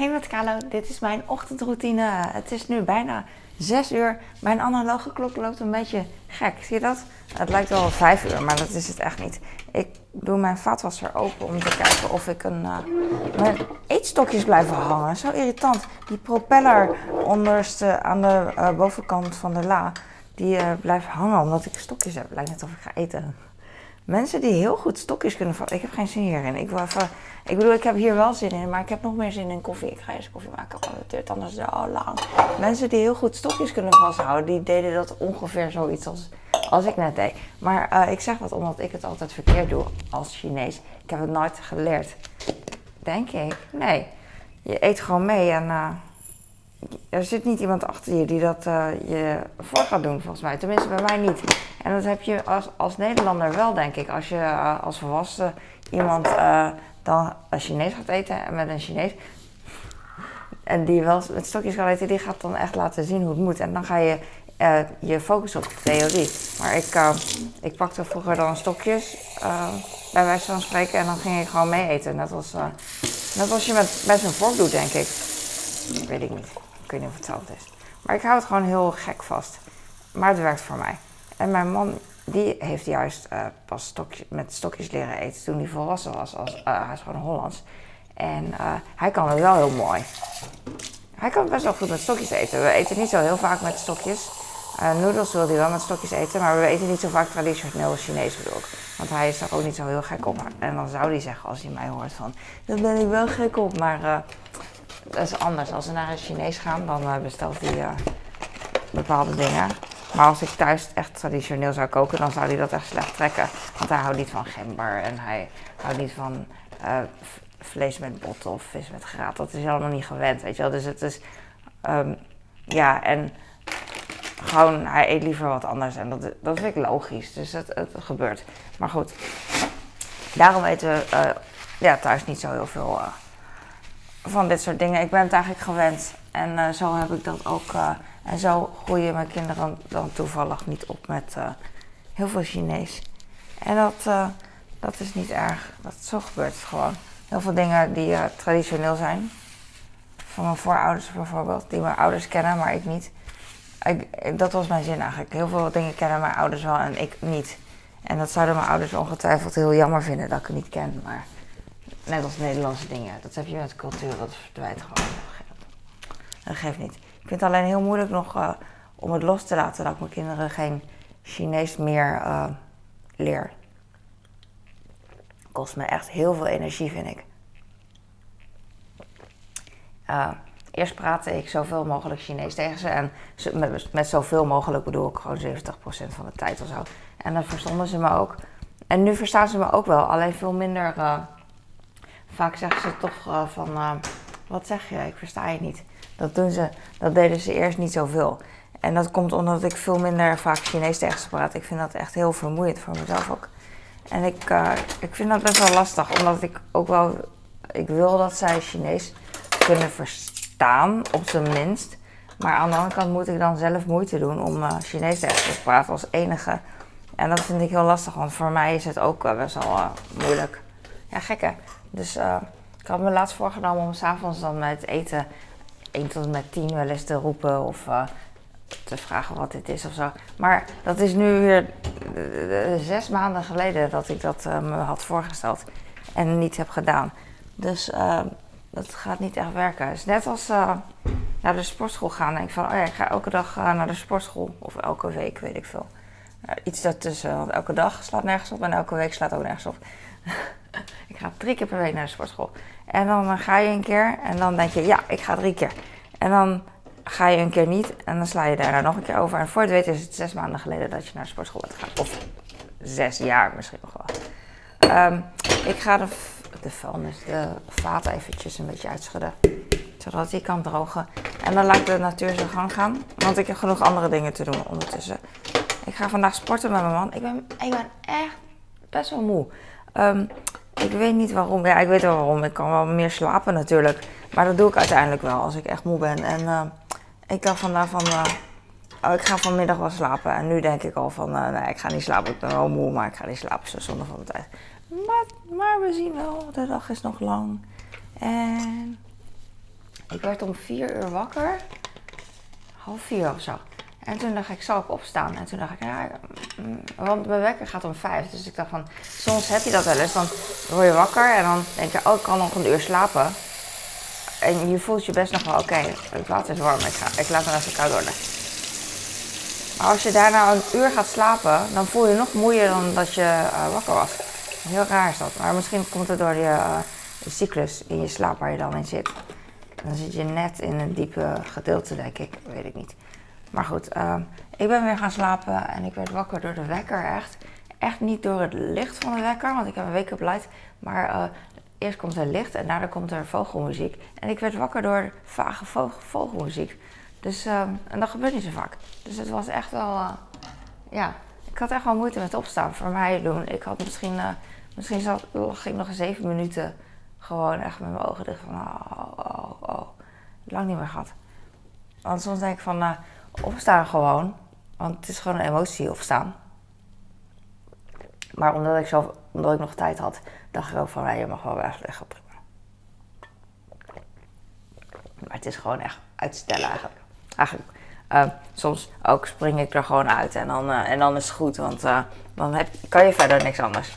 Hey met Kalo, dit is mijn ochtendroutine. Het is nu bijna 6 uur. Mijn analoge klok loopt een beetje gek. Zie je dat? Het lijkt wel 5 uur, maar dat is het echt niet. Ik doe mijn vaatwasser open om te kijken of ik een, uh, mijn eetstokjes blijven hangen. Zo irritant. Die propeller onderste aan de uh, bovenkant van de la, die uh, blijft hangen omdat ik stokjes heb. Lijkt net of ik ga eten. Mensen die heel goed stokjes kunnen vallen. Ik heb geen zin hierin. Ik, wil even, ik bedoel, ik heb hier wel zin in, maar ik heb nog meer zin in koffie. Ik ga eens koffie maken, want het duurt anders zo lang. Mensen die heel goed stokjes kunnen vasthouden, die deden dat ongeveer zoiets als, als ik net deed. Maar uh, ik zeg dat omdat ik het altijd verkeerd doe als Chinees. Ik heb het nooit geleerd. Denk ik. Nee. Je eet gewoon mee en uh, er zit niet iemand achter je die dat uh, je voor gaat doen, volgens mij. Tenminste, bij mij niet. En dat heb je als, als Nederlander wel, denk ik. Als je uh, als volwassen iemand uh, dan Chinees gaat eten en met een Chinees. En die wel met stokjes gaat eten, die gaat dan echt laten zien hoe het moet. En dan ga je je focussen op de theorie. Maar ik, ik pakte vroeger dan stokjes, bij wijze van spreken, en dan ging ik gewoon mee eten. Net als, net als je met, met een vork doet, denk ik. Weet ik niet. Ik weet niet of het hetzelfde is. Maar ik hou het gewoon heel gek vast. Maar het werkt voor mij. En mijn man, die heeft juist uh, pas stokje, met stokjes leren eten toen hij volwassen was. Als, uh, hij is gewoon Hollands. En uh, hij kan het wel heel mooi. Hij kan best wel goed met stokjes eten. We eten niet zo heel vaak met stokjes. noedels wil hij wel met stokjes eten, maar we eten niet zo vaak traditioneel Chinees bedoel ik. Want hij is er ook niet zo heel gek op. En dan zou hij zeggen, als hij mij hoort van, daar ben ik wel gek op. Maar dat is anders. Als we naar een Chinees gaan, dan bestelt hij bepaalde dingen. Maar als ik thuis echt traditioneel zou koken, dan zou hij dat echt slecht trekken. Want hij houdt niet van gember en hij houdt niet van uh, vlees met botten of vis met graat. Dat is hij allemaal niet gewend, weet je wel. Dus het is, um, ja, en gewoon, hij eet liever wat anders. En dat, dat vind ik logisch, dus het, het gebeurt. Maar goed, daarom eten we ja, thuis niet zo heel veel van dit soort dingen. Ik ben het eigenlijk gewend en zo heb ik dat ook en zo groeien mijn kinderen dan toevallig niet op met uh, heel veel Chinees. En dat, dat is niet erg. Dat, zo gebeurt het gewoon. Heel veel dingen die traditioneel zijn. Van mijn voorouders bijvoorbeeld. Die mijn ouders kennen, maar ik niet. Ik, dat was mijn zin eigenlijk. Heel veel dingen kennen mijn ouders wel en ik niet. En dat zouden mijn ouders ongetwijfeld heel jammer vinden dat ik het niet ken. Maar net als Nederlandse dingen. Dat heb je met cultuur, dat verdwijnt gewoon. Dat geeft niet. Ik vind het alleen heel moeilijk nog uh, om het los te laten dat ik mijn kinderen geen Chinees meer uh, leer. Kost me echt heel veel energie, vind ik. Uh, eerst praatte ik zoveel mogelijk Chinees tegen ze. En met, met zoveel mogelijk bedoel ik gewoon 70% van de tijd of zo. En dan verstonden ze me ook. En nu verstaan ze me ook wel, alleen veel minder. Vaak zeggen ze toch van: Wat zeg je? Ik versta je niet. Dat, doen ze, dat deden ze eerst niet zoveel. En dat komt omdat ik veel minder vaak Chinees tegen ze praat. Ik vind dat echt heel vermoeiend voor mezelf ook. En ik, uh, ik vind dat best wel lastig, omdat ik ook wel... Ik wil dat zij Chinees kunnen verstaan, op zijn minst. Maar aan de andere kant moet ik dan zelf moeite doen om uh, Chinees tegen te praten als enige. En dat vind ik heel lastig, want voor mij is het ook uh, best wel moeilijk. Ja, gekke. Dus ik had me laatst voorgenomen om s'avonds dan met eten 1 tot en met 10 wel eens te roepen of uh, te vragen wat dit is of zo. Maar dat is nu weer uh, zes maanden geleden dat ik dat me had voorgesteld en niet heb gedaan. Dus dat gaat niet echt werken. Het is net als naar de sportschool gaan. Denk ik van, oh ja, ik ga elke dag naar de sportschool. Of elke week, weet ik veel. iets daartussen. Want elke dag slaat nergens op en elke week slaat ook nergens op. ik ga drie keer per week naar de sportschool. En dan ga je een keer en dan denk je, ja, ik ga drie keer. En dan ga je een keer niet en dan sla je daarna nog een keer over. En voor het weten is het zes maanden geleden dat je naar de sportschool bent gegaan. Of zes jaar misschien nog wel. Um, ik ga de, de vuilnis, de vaat eventjes een beetje uitschudden. Zodat die kan drogen. En dan laat ik de natuur zijn gang gaan. Want ik heb genoeg andere dingen te doen ondertussen. Ik ga vandaag sporten met mijn man. Ik ben, ik ben echt best wel moe. Um, ik weet niet waarom. Ja, ik weet wel waarom. Ik kan wel meer slapen natuurlijk. Maar dat doe ik uiteindelijk wel als ik echt moe ben. En uh, ik dacht vandaag van... Uh, oh, ik ga vanmiddag wel slapen. En nu denk ik al van... Uh, nee, ik ga niet slapen. Ik ben wel moe, maar ik ga niet slapen. Zo zonde van de tijd. Maar, maar we zien wel. De dag is nog lang. En ik werd om vier uur wakker. Half vier of zo. En toen dacht ik, zal ik opstaan? En toen dacht ik, ja, mm, want mijn wekker gaat om vijf. Dus ik dacht van, soms heb je dat wel eens. Dan word je wakker en dan denk je, oh, ik kan nog een uur slapen. En je voelt je best nog wel, oké, het water is warm, ik, ga, ik laat het even koud worden. Maar als je daarna een uur gaat slapen, dan voel je nog moeier dan dat je uh, wakker was. Heel raar is dat. Maar misschien komt het door je uh, cyclus in je slaap waar je dan in zit. Dan zit je net in een diepe gedeelte, denk ik. Weet ik niet. Maar goed, uh, ik ben weer gaan slapen en ik werd wakker door de wekker. Echt, echt niet door het licht van de wekker, want ik heb een wake-up light. Maar uh, eerst komt er licht en daarna komt er vogelmuziek. En ik werd wakker door vage vogel, vogelmuziek. Dus, uh, en dat gebeurt niet zo vaak. Dus het was echt wel, uh, ja, ik had echt wel moeite met opstaan voor mij doen. Ik had misschien, uh, misschien zat, lag ik nog zeven minuten gewoon echt met mijn ogen dicht van, oh, oh, oh, lang niet meer gehad. Want soms denk ik van, opstaan gewoon, want het is gewoon een emotie opstaan. Maar omdat ik, zo, omdat ik nog tijd had, dacht ik ook van, je mag wel prima. Maar het is gewoon echt uitstellen eigenlijk. Eigenlijk. Uh, soms ook spring ik er gewoon uit en dan, uh, en dan is het goed, want uh, dan heb, kan je verder niks anders.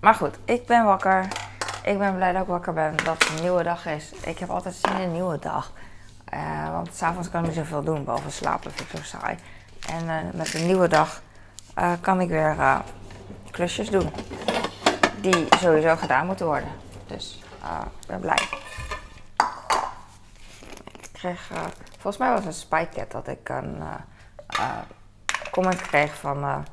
Maar goed, ik ben wakker. Ik ben blij dat ik wakker ben, dat het een nieuwe dag is. Ik heb altijd zin in een nieuwe dag. Want s'avonds kan ik niet zoveel doen, behalve slapen, vind ik zo saai. En met een nieuwe dag kan ik weer klusjes doen. Die sowieso gedaan moeten worden. Dus ik ben blij kreeg, uh, volgens mij was het Spycat dat ik een uh, uh, comment kreeg van.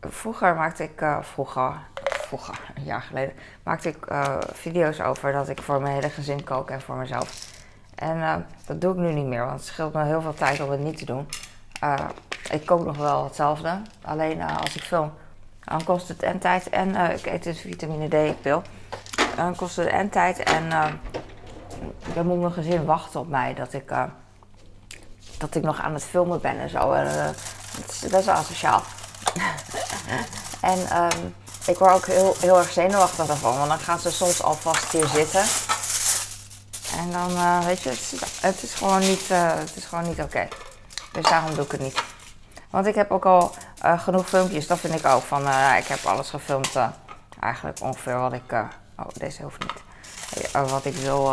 vroeger maakte ik, vroeger, vroeger, een jaar geleden, maakte ik video's over dat ik voor mijn hele gezin kook en voor mezelf. En dat doe ik nu niet meer, want het scheelt me heel veel tijd om het niet te doen. ik kook nog wel hetzelfde, alleen als ik film, dan kost het en tijd en ik eet dus vitamine D-pil. Dan kost het en tijd en dan moet mijn gezin wachten op mij dat ik, dat ik nog aan het filmen ben en zo. En, het is best wel asociaal. en um, ik word ook heel, heel erg zenuwachtig daarvan, want dan gaan ze soms alvast hier zitten. En dan, uh, weet je, het, is gewoon niet, het is gewoon niet oké. Dus daarom doe ik het niet. Want ik heb ook al genoeg filmpjes, dat vind ik ook. Van, ik heb alles gefilmd, eigenlijk ongeveer wat ik... oh, deze hoeft niet. wat ik wil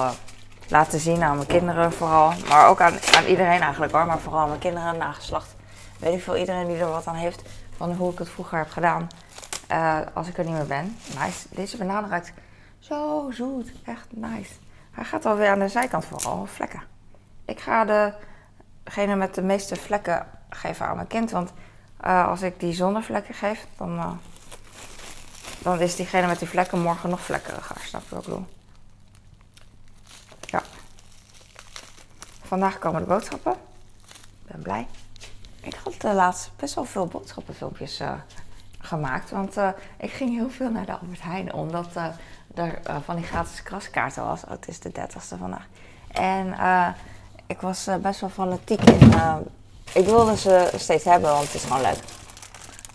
laten zien aan mijn kinderen vooral. Maar ook aan, aan iedereen eigenlijk hoor. Maar vooral aan mijn kinderen, nageslacht. Weet ik veel, iedereen die er wat aan heeft van hoe ik het vroeger heb gedaan. Als ik er niet meer ben. Nice. Deze banaan ruikt zo zoet. Echt nice. Hij gaat alweer aan de zijkant vooral vlekken. Ik ga degene met de meeste vlekken geven aan mijn kind. Want uh, als ik die zonder vlekken geef, dan, uh, dan is diegene met die vlekken morgen nog vlekkeriger. Snap je wat ik bedoel? Vandaag komen de boodschappen. Ik ben blij. Ik had de laatst best wel veel boodschappenfilmpjes gemaakt. Want ik ging heel veel naar de Albert Heijn. Omdat uh, er van die gratis kraskaarten was. Oh, het is de 30ste vandaag. En ik was best wel fanatiek in. ik wilde ze steeds hebben, want het is gewoon leuk.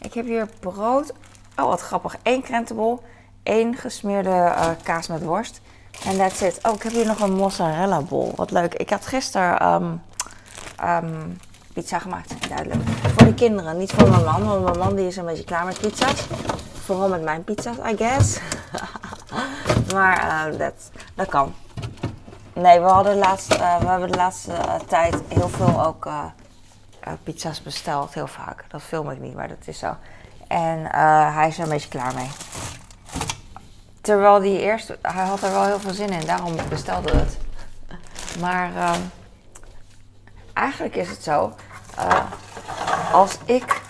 Ik heb hier brood. Oh, wat grappig. Eén krentenbol. één gesmeerde kaas met worst. En that's it. Oh, ik heb hier nog een mozzarella bol. Wat leuk. Ik had gisteren um, um, pizza gemaakt. Duidelijk. Voor de kinderen. Niet voor mijn man. Want mijn man die is een beetje klaar met pizza's. Vooral met mijn pizza's, I guess. Maar uh, dat, dat kan. Nee, we, hadden laatst, uh, we hebben de laatste uh, tijd heel veel ook pizza's besteld. Heel vaak. Dat film ik niet, maar dat is zo. En hij is er een beetje klaar mee. Terwijl die eerst, hij had er wel heel veel zin in, daarom bestelde het. Maar uh, eigenlijk is het zo, als ik,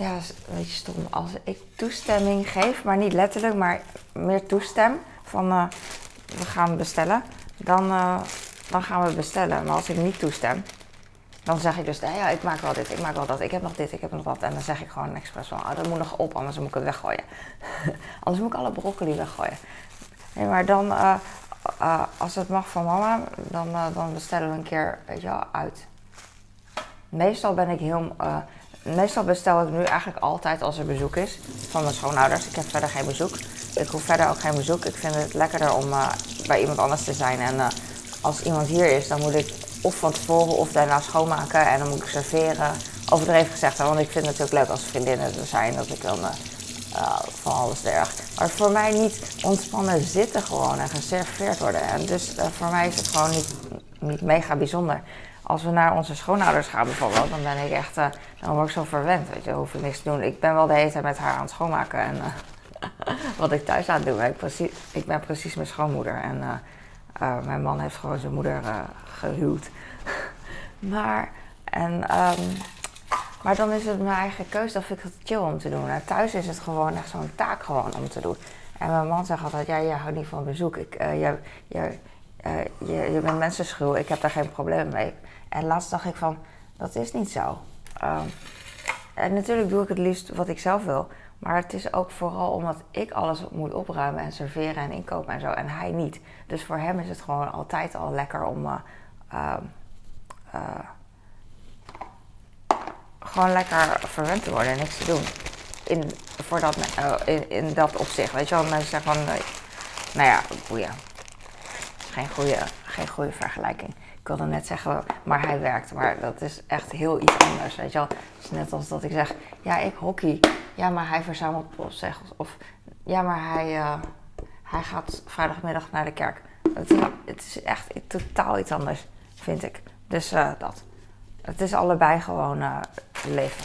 ja, een beetje stom, als ik toestemming geef, maar niet letterlijk, maar meer toestem van uh, we gaan bestellen, dan, dan gaan we bestellen. Maar als ik niet toestem, dan zeg ik dus, ja, ik maak wel dit, ik maak wel dat, ik heb nog dit, ik heb nog dat. En dan zeg ik gewoon expres van, oh, dat moet nog op, anders moet ik het weggooien. anders moet ik alle broccoli weggooien. Nee, maar dan, uh, als het mag van mama, dan, dan bestellen we een keer, weet je uit. Meestal ben ik heel, meestal bestel ik nu eigenlijk altijd als er bezoek is van mijn schoonouders. Ik heb verder geen bezoek. Ik hoef verder ook geen bezoek. Ik vind het lekkerder om uh, bij iemand anders te zijn. En uh, als iemand hier is, dan moet ik of van tevoren of daarna schoonmaken. En dan moet ik serveren. Overdreven gezegd, want ik vind het natuurlijk leuk als vriendinnen er zijn. Dat ik dan uh, van alles erg. Maar voor mij niet ontspannen zitten gewoon en geserveerd worden. En dus voor mij is het gewoon niet, niet mega bijzonder als we naar onze schoonouders gaan bijvoorbeeld, dan ben ik echt, uh, dan word ik zo verwend, weet je, hoef ik niks te doen. Ik ben wel de hele tijd met haar aan het schoonmaken en uh, wat ik thuis aan het doen. Ik, precies, ik ben precies mijn schoonmoeder en uh, mijn man heeft gewoon zijn moeder gehuwd. maar, en, um, maar dan is het mijn eigen keuze, dat vind ik het chill om te doen. En thuis is het gewoon echt zo'n taak gewoon om te doen. En mijn man zegt altijd, ja, jij houdt niet van bezoek. Ik, je, je, je, je bent mensenschuw, ik heb daar geen probleem mee. En laatst dacht ik van, dat is niet zo. Um, en natuurlijk doe ik het liefst wat ik zelf wil. Maar het is ook vooral omdat ik alles moet opruimen en serveren en inkopen en zo. En hij niet. Dus voor hem is het gewoon altijd al lekker om... Uh, uh, uh, gewoon lekker verwend te worden en niks te doen. In, voor dat, in, in dat opzicht. Weet je wel, mensen zeggen van... nou ja, boeien. Geen goede, geen goede vergelijking ik wilde net zeggen, maar hij werkt. Maar dat is echt heel iets anders. Weet je wel? Het is net als dat ik zeg, ja, ik hockey. Ja, maar hij verzamelt postzegels. Of ja, maar hij, uh, hij gaat vrijdagmiddag naar de kerk. Het is, het is echt totaal iets anders, vind ik. Dus uh, dat. Het is allebei gewoon uh, leven.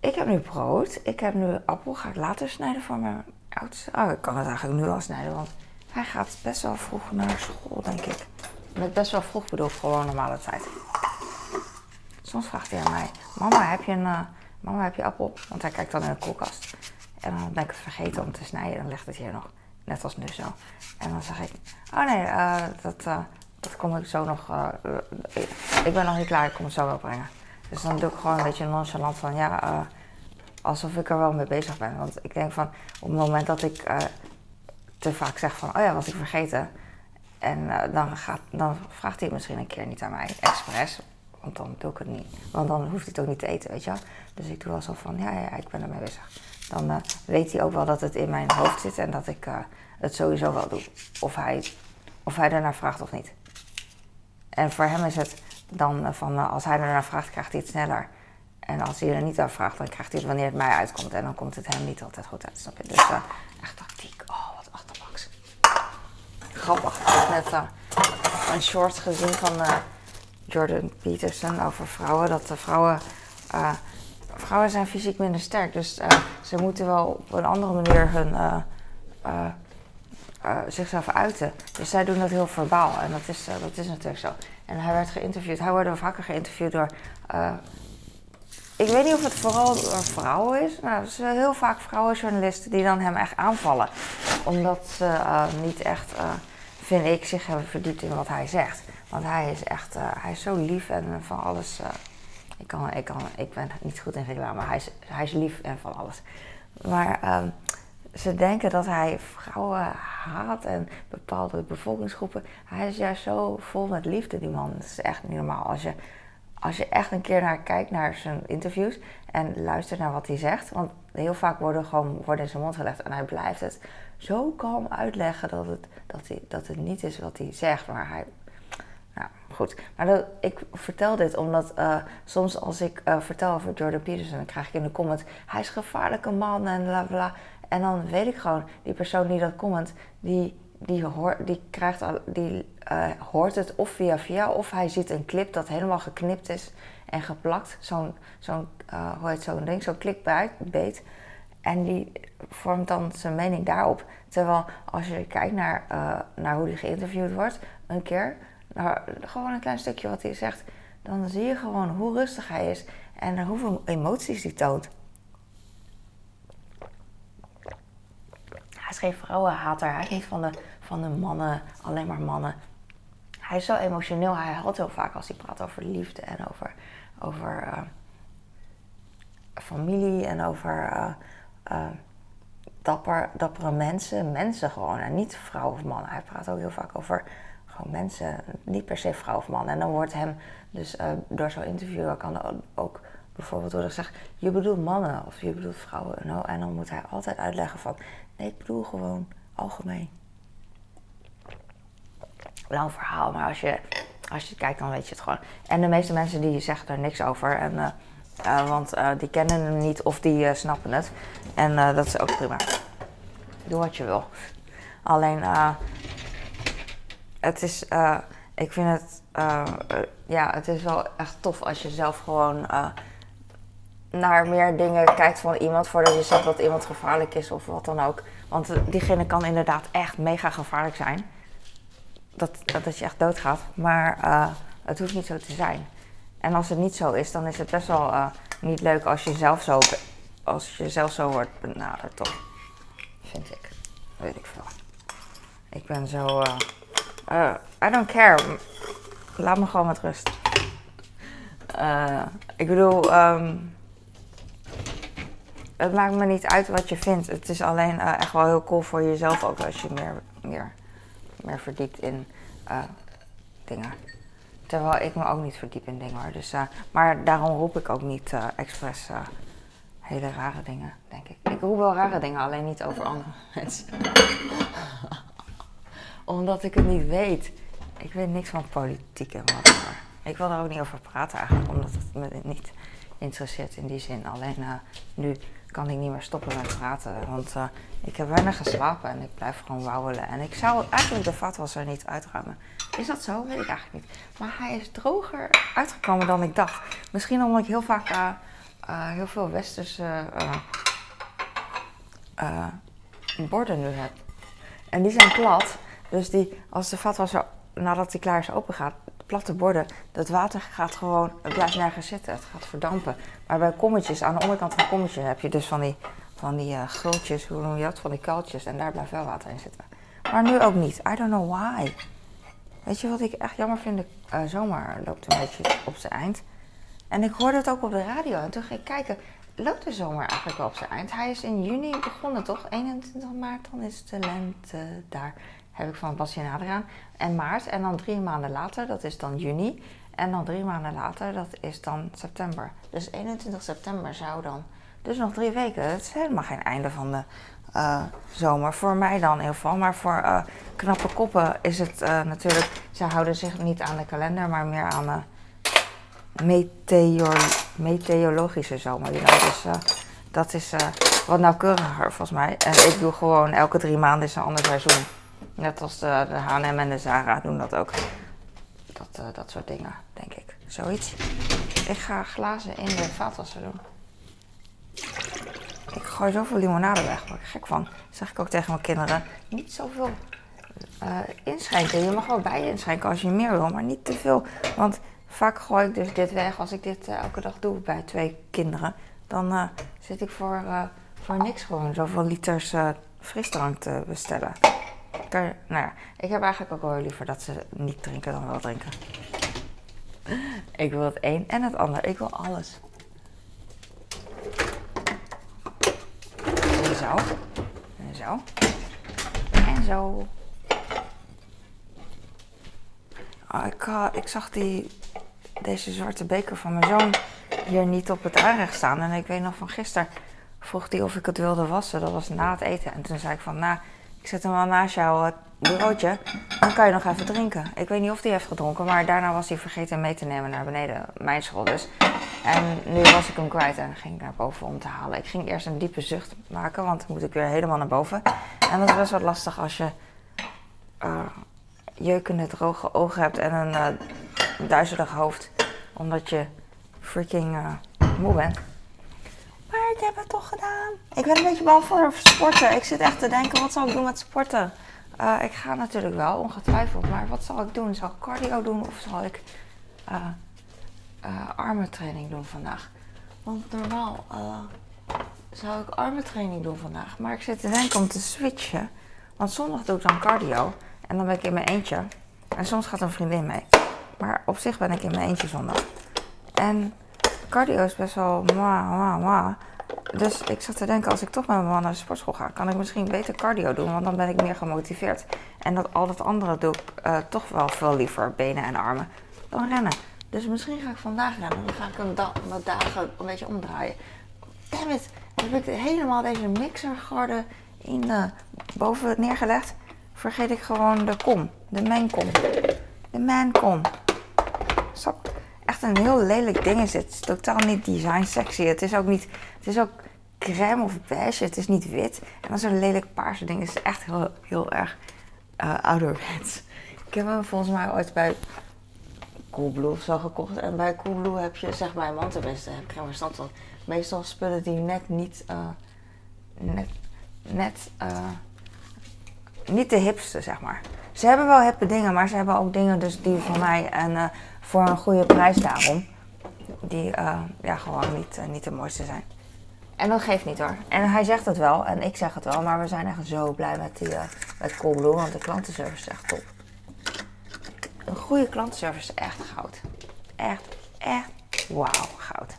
Ik heb nu brood. Ik heb nu appel. Ga ik later snijden voor mijn oudste. Oh, ik kan het eigenlijk nu al snijden, want hij gaat best wel vroeg naar school, denk ik. Met best wel vroeg bedoel, gewoon normale tijd. Soms vraagt hij aan mij: Mama, heb je een uh, mama, heb je appel? Want hij kijkt dan in de koelkast. En dan ben ik het vergeten om te snijden. Dan ligt het hier nog. Net als nu zo. En dan zeg ik: Oh nee, uh, dat, uh, dat kom ik zo nog. ik ben nog niet klaar, ik kom het zo wel brengen. Dus dan doe ik gewoon een beetje nonchalant van ja, alsof ik er wel mee bezig ben. Want ik denk van op het moment dat ik te vaak zeg van oh ja, was ik vergeten en uh, dan, gaat, dan vraagt hij misschien een keer niet aan mij, expres. Want dan doe ik het niet. Want dan hoeft hij het ook niet te eten, weet je. Dus ik doe wel zo van, ja, ja, ik ben ermee bezig. Dan uh, weet hij ook wel dat het in mijn hoofd zit en dat ik uh, het sowieso wel doe. Of hij, of hij ernaar vraagt of niet. En voor hem is het dan van, als hij ernaar vraagt, krijgt hij het sneller. En als hij er niet naar vraagt, dan krijgt hij het wanneer het mij uitkomt. En dan komt het hem niet altijd goed uit, snap je? Dus echt tactiek. Grappig. Ik heb net uh, een short gezien van uh, Jordan Peterson over vrouwen. Dat de vrouwen, uh, vrouwen zijn fysiek minder sterk. Dus ze moeten wel op een andere manier hun, zichzelf uiten. Dus zij doen dat heel verbaal. En dat is, dat is natuurlijk zo. En hij werd geïnterviewd. Hij wordt vaker geïnterviewd door ik weet niet of het vooral door vrouwen is. Nou, het zijn heel vaak vrouwenjournalisten die dan hem echt aanvallen. Omdat ze niet echt vind ik, zich hebben verdiept in wat hij zegt. Want hij is echt, uh, hij is zo lief en van alles. Uh, ik, kan, ik, kan, ik ben niet goed in reclame, maar hij is, hij is lief en van alles. Maar um, ze denken dat hij vrouwen haat en bepaalde bevolkingsgroepen. Hij is juist zo vol met liefde, die man. Dat is echt niet normaal. Als je, als je echt een keer naar kijkt naar zijn interviews en luistert naar wat hij zegt. Want heel vaak worden gewoon worden in zijn mond gelegd en hij blijft het zo kalm uitleggen dat het, dat, hij, dat het niet is wat hij zegt. Maar hij. Nou, goed. Maar ik vertel dit omdat uh, soms als ik uh, vertel over Jordan Peterson, dan krijg ik in de comment: hij is een gevaarlijke man en bla bla. En dan weet ik gewoon, die persoon die dat comment, die, die, hoor, die, krijgt die uh, hoort het of via via, of hij ziet een clip dat helemaal geknipt is en geplakt. Zo'n, zo'n hoe heet zo'n ding, zo'n clickbait. En die vormt dan zijn mening daarop. Terwijl als je kijkt naar, uh, naar hoe hij geïnterviewd wordt, een keer, nou, gewoon een klein stukje wat hij zegt, dan zie je gewoon hoe rustig hij is en hoeveel emoties hij toont. Hij is geen vrouwenhater, hij is niet van de, van de mannen, alleen maar mannen. Hij is zo emotioneel, hij huilt heel vaak als hij praat over liefde en over, over uh, familie en over. Uh, dapper, dappere mensen, mensen gewoon. En niet vrouw of man. Hij praat ook heel vaak over gewoon mensen, niet per se vrouw of man. En dan wordt hem dus uh, door zo'n interviewer kan ook bijvoorbeeld worden gezegd, je bedoelt mannen of je bedoelt vrouwen. En dan moet hij altijd uitleggen van, nee, ik bedoel gewoon algemeen. Lang verhaal, maar als je, als je kijkt, dan weet je het gewoon. En de meeste mensen die zeggen daar niks over. En, uh, uh, want uh, die kennen hem niet of die snappen het. En dat is ook prima. Doe wat je wil. Alleen, het is, ik vind het, ja, het is wel echt tof als je zelf gewoon naar meer dingen kijkt van iemand voordat je zegt dat iemand gevaarlijk is of wat dan ook. Want diegene kan inderdaad echt mega gevaarlijk zijn. Dat, dat je echt doodgaat. Maar het hoeft niet zo te zijn. En als het niet zo is, dan is het best wel uh, niet leuk als je zelf zo, als je zelf zo wordt benaderd, toch? Vind ik. Weet ik veel. Ik ben zo. Uh, I don't care. Laat me gewoon met rust. ik bedoel. Um, het maakt me niet uit wat je vindt. Het is alleen echt wel heel cool voor jezelf ook als je meer, meer, meer verdiept in dingen. Terwijl ik me ook niet verdiep in dingen. Dus, uh, maar daarom roep ik ook niet expres hele rare dingen, denk ik. Ik roep wel rare dingen, alleen niet over andere mensen. Omdat ik het niet weet. Ik weet niks van politiek en wat. Ik wil er ook niet over praten eigenlijk, omdat het me niet interesseert in die zin. Alleen nu kan ik niet meer stoppen met praten. Want uh, ik heb weinig geslapen en ik blijf gewoon wauwelen. En ik zou eigenlijk de vatwasser niet uitruimen. Is dat zo? Weet ik eigenlijk niet. Maar hij is droger uitgekomen dan ik dacht. Misschien omdat ik heel vaak uh, uh, heel veel westerse borden nu heb. En die zijn plat. Dus die, als de vatwasser nadat hij klaar is open gaat, platte borden, dat water gaat gewoon, het blijft nergens zitten, het gaat verdampen. Maar bij kommetjes, aan de onderkant van een kommetje heb je dus van die, van die uh, hoe noem je dat, van die kuiltjes en daar blijft wel water in zitten. Maar nu ook niet, I don't know why. Weet je wat ik echt jammer vind? De uh, zomer loopt een beetje op zijn eind. En ik hoorde het ook op de radio en toen ging ik kijken, loopt de zomer eigenlijk wel op zijn eind? Hij is in juni begonnen toch? 21 maart, dan is de lente daar heb ik van Basje aan. En maart. En dan drie maanden later, dat is dan juni. En dan drie maanden later, dat is dan september. Dus 21 september zou dan. Dus nog drie weken. Het is helemaal geen einde van de uh, zomer. Voor mij dan in ieder geval. Maar voor uh, knappe koppen is het uh, natuurlijk. Ze houden zich niet aan de kalender, maar meer aan de meteor, meteorologische zomer. You know? Dus dat is wat nauwkeuriger volgens mij. En ik doe gewoon elke drie maanden is een ander seizoen. Net als de, de H&M en de Zara doen dat ook. Dat, dat soort dingen, denk ik. Zoiets. Ik ga glazen in de vaatwasser doen. Ik gooi zoveel limonade weg, word ik gek van. Dat zeg ik ook tegen mijn kinderen. Niet zoveel uh, inschenken. Je mag wel bij inschenken als je meer wil, maar niet te veel. Want vaak gooi ik dus dit weg als ik dit uh, elke dag doe bij twee kinderen. Dan zit ik voor, voor niks gewoon zoveel liters frisdrank te bestellen nou ja, ik heb eigenlijk ook wel liever dat ze niet drinken dan wel drinken. Ik wil het een en het ander. Ik wil alles. Zo. En zo. En zo. Oh, ik, uh, ik zag die, deze zwarte beker van mijn zoon hier niet op het aanrecht staan. En ik weet nog van gisteren vroeg hij of ik het wilde wassen. Dat was na het eten. En toen zei ik van, nou, ik zet hem wel naast jouw bureautje. Dan kan je nog even drinken. Ik weet niet of hij heeft gedronken, maar daarna was hij vergeten mee te nemen naar beneden. Mijn school dus. En nu was ik hem kwijt en ging ik naar boven om te halen. Ik ging eerst een diepe zucht maken, want dan moet ik weer helemaal naar boven. En dat is best wel lastig als je uh, jeukende droge ogen hebt en een uh, duizelig hoofd. Omdat je freaking uh, moe bent. Maar ik heb het toch gedaan. Ik ben een beetje bang voor sporten. Ik zit echt te denken, wat zal ik doen met sporten? Ik ga natuurlijk wel, ongetwijfeld. Maar wat zal ik doen? Zal ik cardio doen of zal ik uh, uh, armentraining doen vandaag? Want normaal zou ik armentraining doen vandaag. Maar ik zit te denken om te switchen. Want zondag doe ik dan cardio. En dan ben ik in mijn eentje. En soms gaat een vriendin mee. Maar op zich ben ik in mijn eentje zondag. En cardio is best wel ma, ma, ma. Dus ik zat te denken, als ik toch met mijn man naar de sportschool ga, kan ik misschien beter cardio doen, want dan ben ik meer gemotiveerd. En dat al dat andere doe ik uh, toch wel veel liever, benen en armen, dan rennen. Dus misschien ga ik vandaag rennen. Dan ga ik een da wat dagen een beetje omdraaien. Damn it. Dan heb ik helemaal deze mixergarde in uh, boven neergelegd. Vergeet ik gewoon de kom. De mankom. De mankom. Stop. Echt een heel lelijk ding is het. Is totaal niet design sexy. Het is ook niet... Het is ook crème of beige. Het is niet wit. En dan zo'n lelijk paarse ding. Het is echt heel, heel erg uh, ouderwets. Ik heb hem volgens mij ooit bij Coolblue of zo gekocht. En bij Coolblue heb je, zeg bij man tenminste, heb ik geen verstand van. Meestal spullen die net niet, uh, net, net, uh, niet de hipste, zeg maar. Ze hebben wel hippe dingen, maar ze hebben ook dingen dus die voor mij en uh, voor een goede prijs daarom. Die ja, gewoon niet, niet de mooiste zijn. En dat geeft niet hoor. En hij zegt het wel en ik zeg het wel, maar we zijn echt zo blij met, die, met Coolblue, want de klantenservice is echt top een goede klantenservice is echt goud. Echt, echt wauw, goud.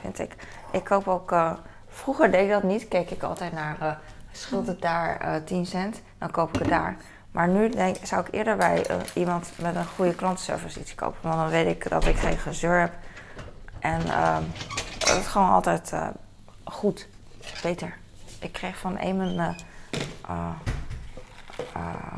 Vind ik. Ik koop ook. Uh, vroeger deed ik dat niet. Keek ik altijd naar. Uh, scheelt het daar uh, 10 cent? Dan koop ik het daar. Maar nu denk, zou ik eerder bij iemand met een goede klantenservice iets kopen. Want dan weet ik dat ik geen gezeur heb. En ehm, dat is gewoon altijd goed. Beter. Ik kreeg van een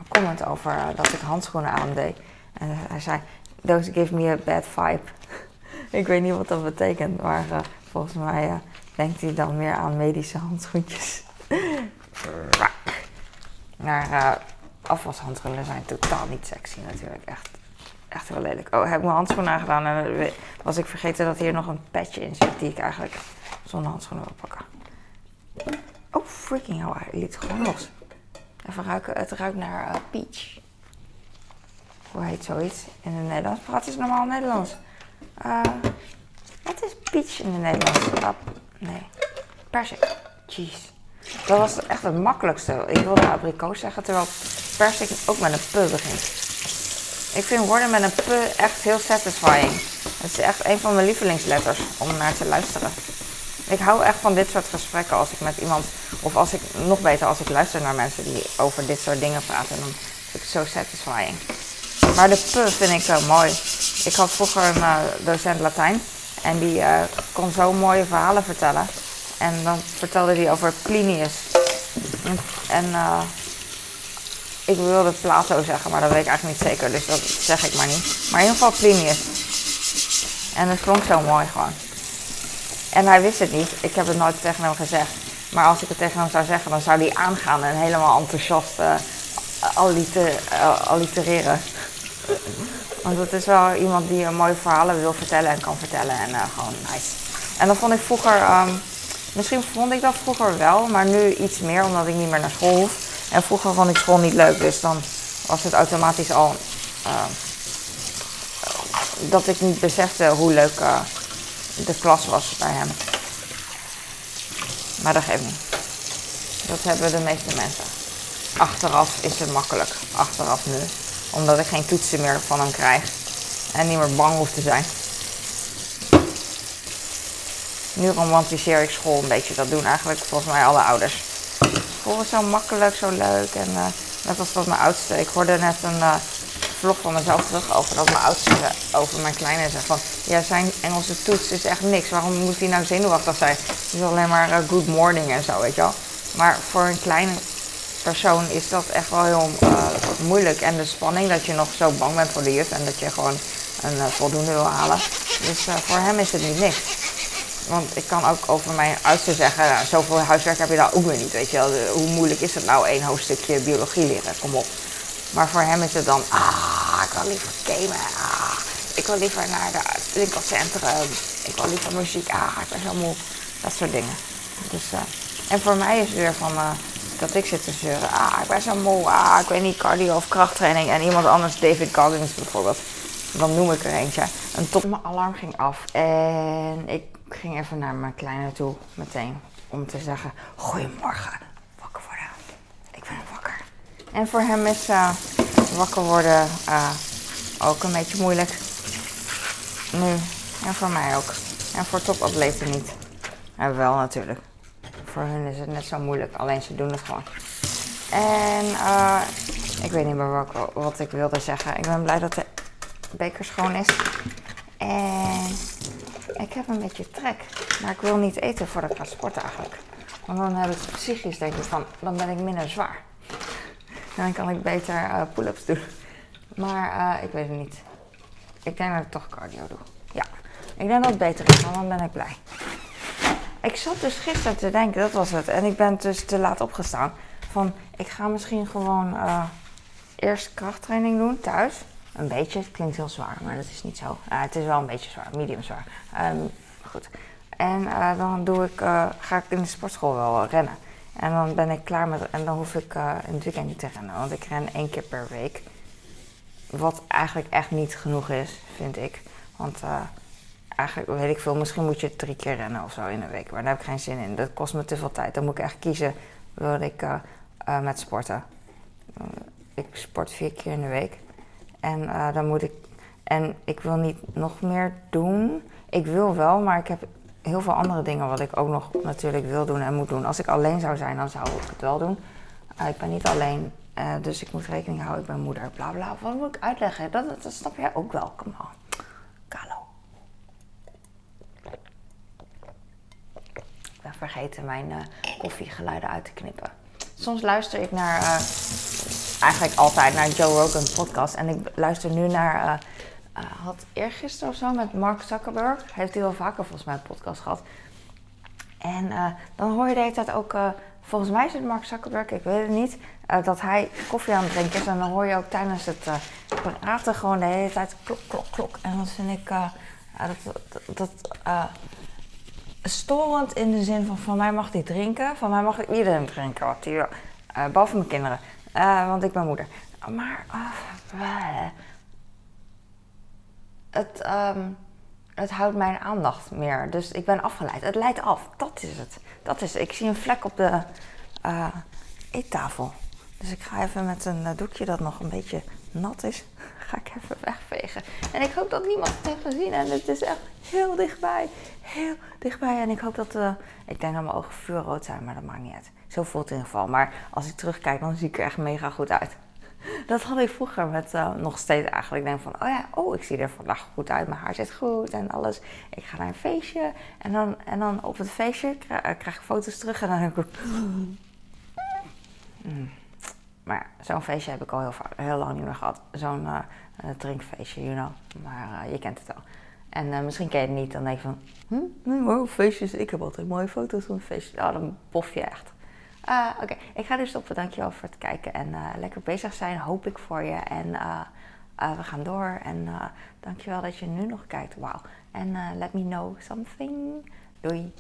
comment over dat ik handschoenen aandeed. En hij zei, those give me a bad vibe. ik weet niet wat dat betekent, maar uh, volgens mij uh, denkt hij dan meer aan medische handschoentjes. maar uh, afwashandschoenen zijn totaal niet sexy natuurlijk, echt, echt heel lelijk. Oh, heb ik mijn handschoenen aangedaan en was ik vergeten dat hier nog een petje in zit die ik eigenlijk zonder handschoenen wil pakken. Oh, freaking hell, hij liet gewoon los. Even ruiken, het ruikt naar peach hoe heet zoiets in het Nederlands? Wat is normaal Nederlands? Uh, wat is peach in het Nederlands? Nee, persik. Jeez. Dat was echt het makkelijkste. Ik wilde abrikoos zeggen, terwijl persik ook met een p begint. Ik vind woorden met een p echt heel satisfying. Het is echt een van mijn lievelingsletters om naar te luisteren. Ik hou echt van dit soort gesprekken als ik met iemand, of als ik, nog beter als ik luister naar mensen die over dit soort dingen praten, dan vind ik het zo satisfying. Maar de P vind ik uh, mooi. Ik had vroeger een uh, docent Latijn en die uh, kon zo mooie verhalen vertellen. En dan vertelde hij over Plinius. En ik wilde Plato zeggen, maar dat weet ik eigenlijk niet zeker, dus dat zeg ik maar niet. Maar in ieder geval Plinius. En het klonk zo mooi gewoon. En hij wist het niet. Ik heb het nooit tegen hem gezegd. Maar als ik het tegen hem zou zeggen, dan zou hij aangaan en helemaal enthousiast alliter allitereren. Want het is wel iemand die mooie verhalen wil vertellen en kan vertellen. En uh, gewoon nice. En dat vond ik vroeger, um, misschien vond ik dat vroeger wel, maar nu iets meer omdat ik niet meer naar school hoef. En vroeger vond ik school niet leuk, dus dan was het automatisch al uh, dat ik niet besefte hoe leuk uh, de klas was bij hem. Maar dat geeft niet. Dat hebben de meeste mensen. Achteraf is het makkelijk. Achteraf nu omdat ik geen toetsen meer van hem krijg. En niet meer bang hoef te zijn. Nu romantiseer ik school een beetje. Dat doen eigenlijk volgens mij alle ouders. School zo makkelijk, zo leuk. En uh, net als dat mijn oudste. Ik hoorde net een uh, vlog van mezelf terug over dat mijn oudste over mijn kleine zegt van... Ja, zijn Engelse toets is echt niks. Waarom moet hij nou zenuwachtig zijn? Het is alleen maar uh, good morning en zo, weet je wel. Maar voor een kleine persoon is dat echt wel heel uh, moeilijk. En de spanning dat je nog zo bang bent voor de juf en dat je gewoon een uh, voldoende wil halen. Dus uh, voor hem is het niet niks. Want ik kan ook over mijn oudste zeggen, nou, zoveel huiswerk heb je daar ook weer niet. Weet je wel. hoe moeilijk is het nou één hoofdstukje biologie leren? Kom op. Maar voor hem is het dan, ah, ik wil liever gamen. Ah, ik wil liever naar het winkelcentrum. Ik wil liever muziek. Ah, ik ben zo moe. Dat soort dingen. Dus, en voor mij is het weer van, dat ik zit te zeuren. Ah, ik ben zo moe. Ah, ik weet niet, cardio of krachttraining. En iemand anders, David Goggins bijvoorbeeld. Dan noem ik er eentje. Een top. Mijn alarm ging af. En ik ging even naar mijn kleine toe meteen. Om te zeggen, goedemorgen. Wakker worden. Ik ben wakker. En voor hem is uh, wakker worden uh, ook een beetje moeilijk. Nu. En voor mij ook. En voor topatleten niet. En wel natuurlijk voor hun is het net zo moeilijk, alleen ze doen het gewoon. En uh, ik weet niet meer wat, wat ik wilde zeggen. Ik ben blij dat de beker schoon is. En ik heb een beetje trek. Maar ik wil niet eten voordat ik ga sporten eigenlijk. Want dan heb ik psychisch denk ik van, dan ben ik minder zwaar. Dan kan ik beter uh, pull-ups doen. Maar uh, ik weet het niet. Ik denk dat ik toch cardio doe. Ja, ik denk dat het beter is, want dan ben ik blij. Ik zat dus gisteren te denken, dat was het. En ik ben dus te laat opgestaan. Van, ik ga misschien gewoon uh, eerst krachttraining doen thuis. Een beetje, het klinkt heel zwaar, maar dat is niet zo. Uh, het is wel een beetje zwaar, medium zwaar. Um, goed. En uh, dan doe ik, ga ik in de sportschool wel rennen. En dan ben ik klaar met. En dan hoef ik in het weekend niet te rennen. Want ik ren één keer per week. Wat eigenlijk echt niet genoeg is, vind ik. Want weet ik veel, misschien moet je drie keer rennen of zo in een week. Maar daar heb ik geen zin in. Dat kost me te veel tijd. Dan moet ik echt kiezen, wil ik uh, uh, met sporten. Uh, ik sport vier keer in de week. En dan moet ik. En ik wil niet nog meer doen. Ik wil wel, maar ik heb heel veel andere dingen wat ik ook nog natuurlijk wil doen en moet doen. Als ik alleen zou zijn, dan zou ik het wel doen. ik ben niet alleen, dus ik moet rekening houden. Ik ben moeder, bla bla. Wat moet ik uitleggen? Dat, dat snap jij ook wel. On. Kalo. Ik ben vergeten mijn uh, koffiegeluiden uit te knippen. Soms luister ik naar, uh, eigenlijk altijd naar Joe Rogan podcast. En ik luister nu naar, had eergisteren of zo met Mark Zuckerberg. Heeft hij wel vaker volgens mij een podcast gehad. En dan hoor je de hele tijd ook, volgens mij is het Mark Zuckerberg, ik weet het niet. dat hij koffie aan het drinken is. En dan hoor je ook tijdens het praten gewoon de hele tijd klok, klok, klok. En dan vind ik, dat, dat, dat storend in de zin van van mij mag hij drinken, van mij mag iedereen drinken wat. Uh, behalve mijn kinderen, uh, want ik ben moeder. Maar het, um, het houdt mijn aandacht meer. Dus ik ben afgeleid. Het leidt af. Dat is het. Dat is. Ik zie een vlek op de eettafel. Dus ik ga even met een doekje dat nog een beetje nat is, ga ik even En ik hoop dat niemand het heeft gezien. En het is echt heel dichtbij. Heel dichtbij. En ik hoop dat... Uh, ik denk dat mijn ogen vuurrood zijn, maar dat maakt niet uit. Zo voelt het in ieder geval. Maar als ik terugkijk, dan zie ik er echt mega goed uit. Dat had ik vroeger met uh, nog steeds eigenlijk. Ik denk van, oh ja, oh, ik zie er vandaag goed uit. Mijn haar zit goed en alles. Ik ga naar een feestje. En dan, en dan op het feestje krijg, uh, krijg ik foto's terug. En dan denk ik... Mm. Maar zo'n feestje heb ik al heel, heel lang niet meer gehad. Zo'n uh, drinkfeestje, you know. Maar uh, je kent het wel. En misschien ken je het niet, dan denk je van... Hm, wow, feestjes, ik heb altijd mooie foto's van feestjes. Oh, dan bof je echt. Oké, okay. ik ga dus stoppen. Dankjewel voor het kijken. En lekker bezig zijn, hoop ik voor je. En we gaan door. En dankjewel dat je nu nog kijkt. Wauw. En let me know something. Doei.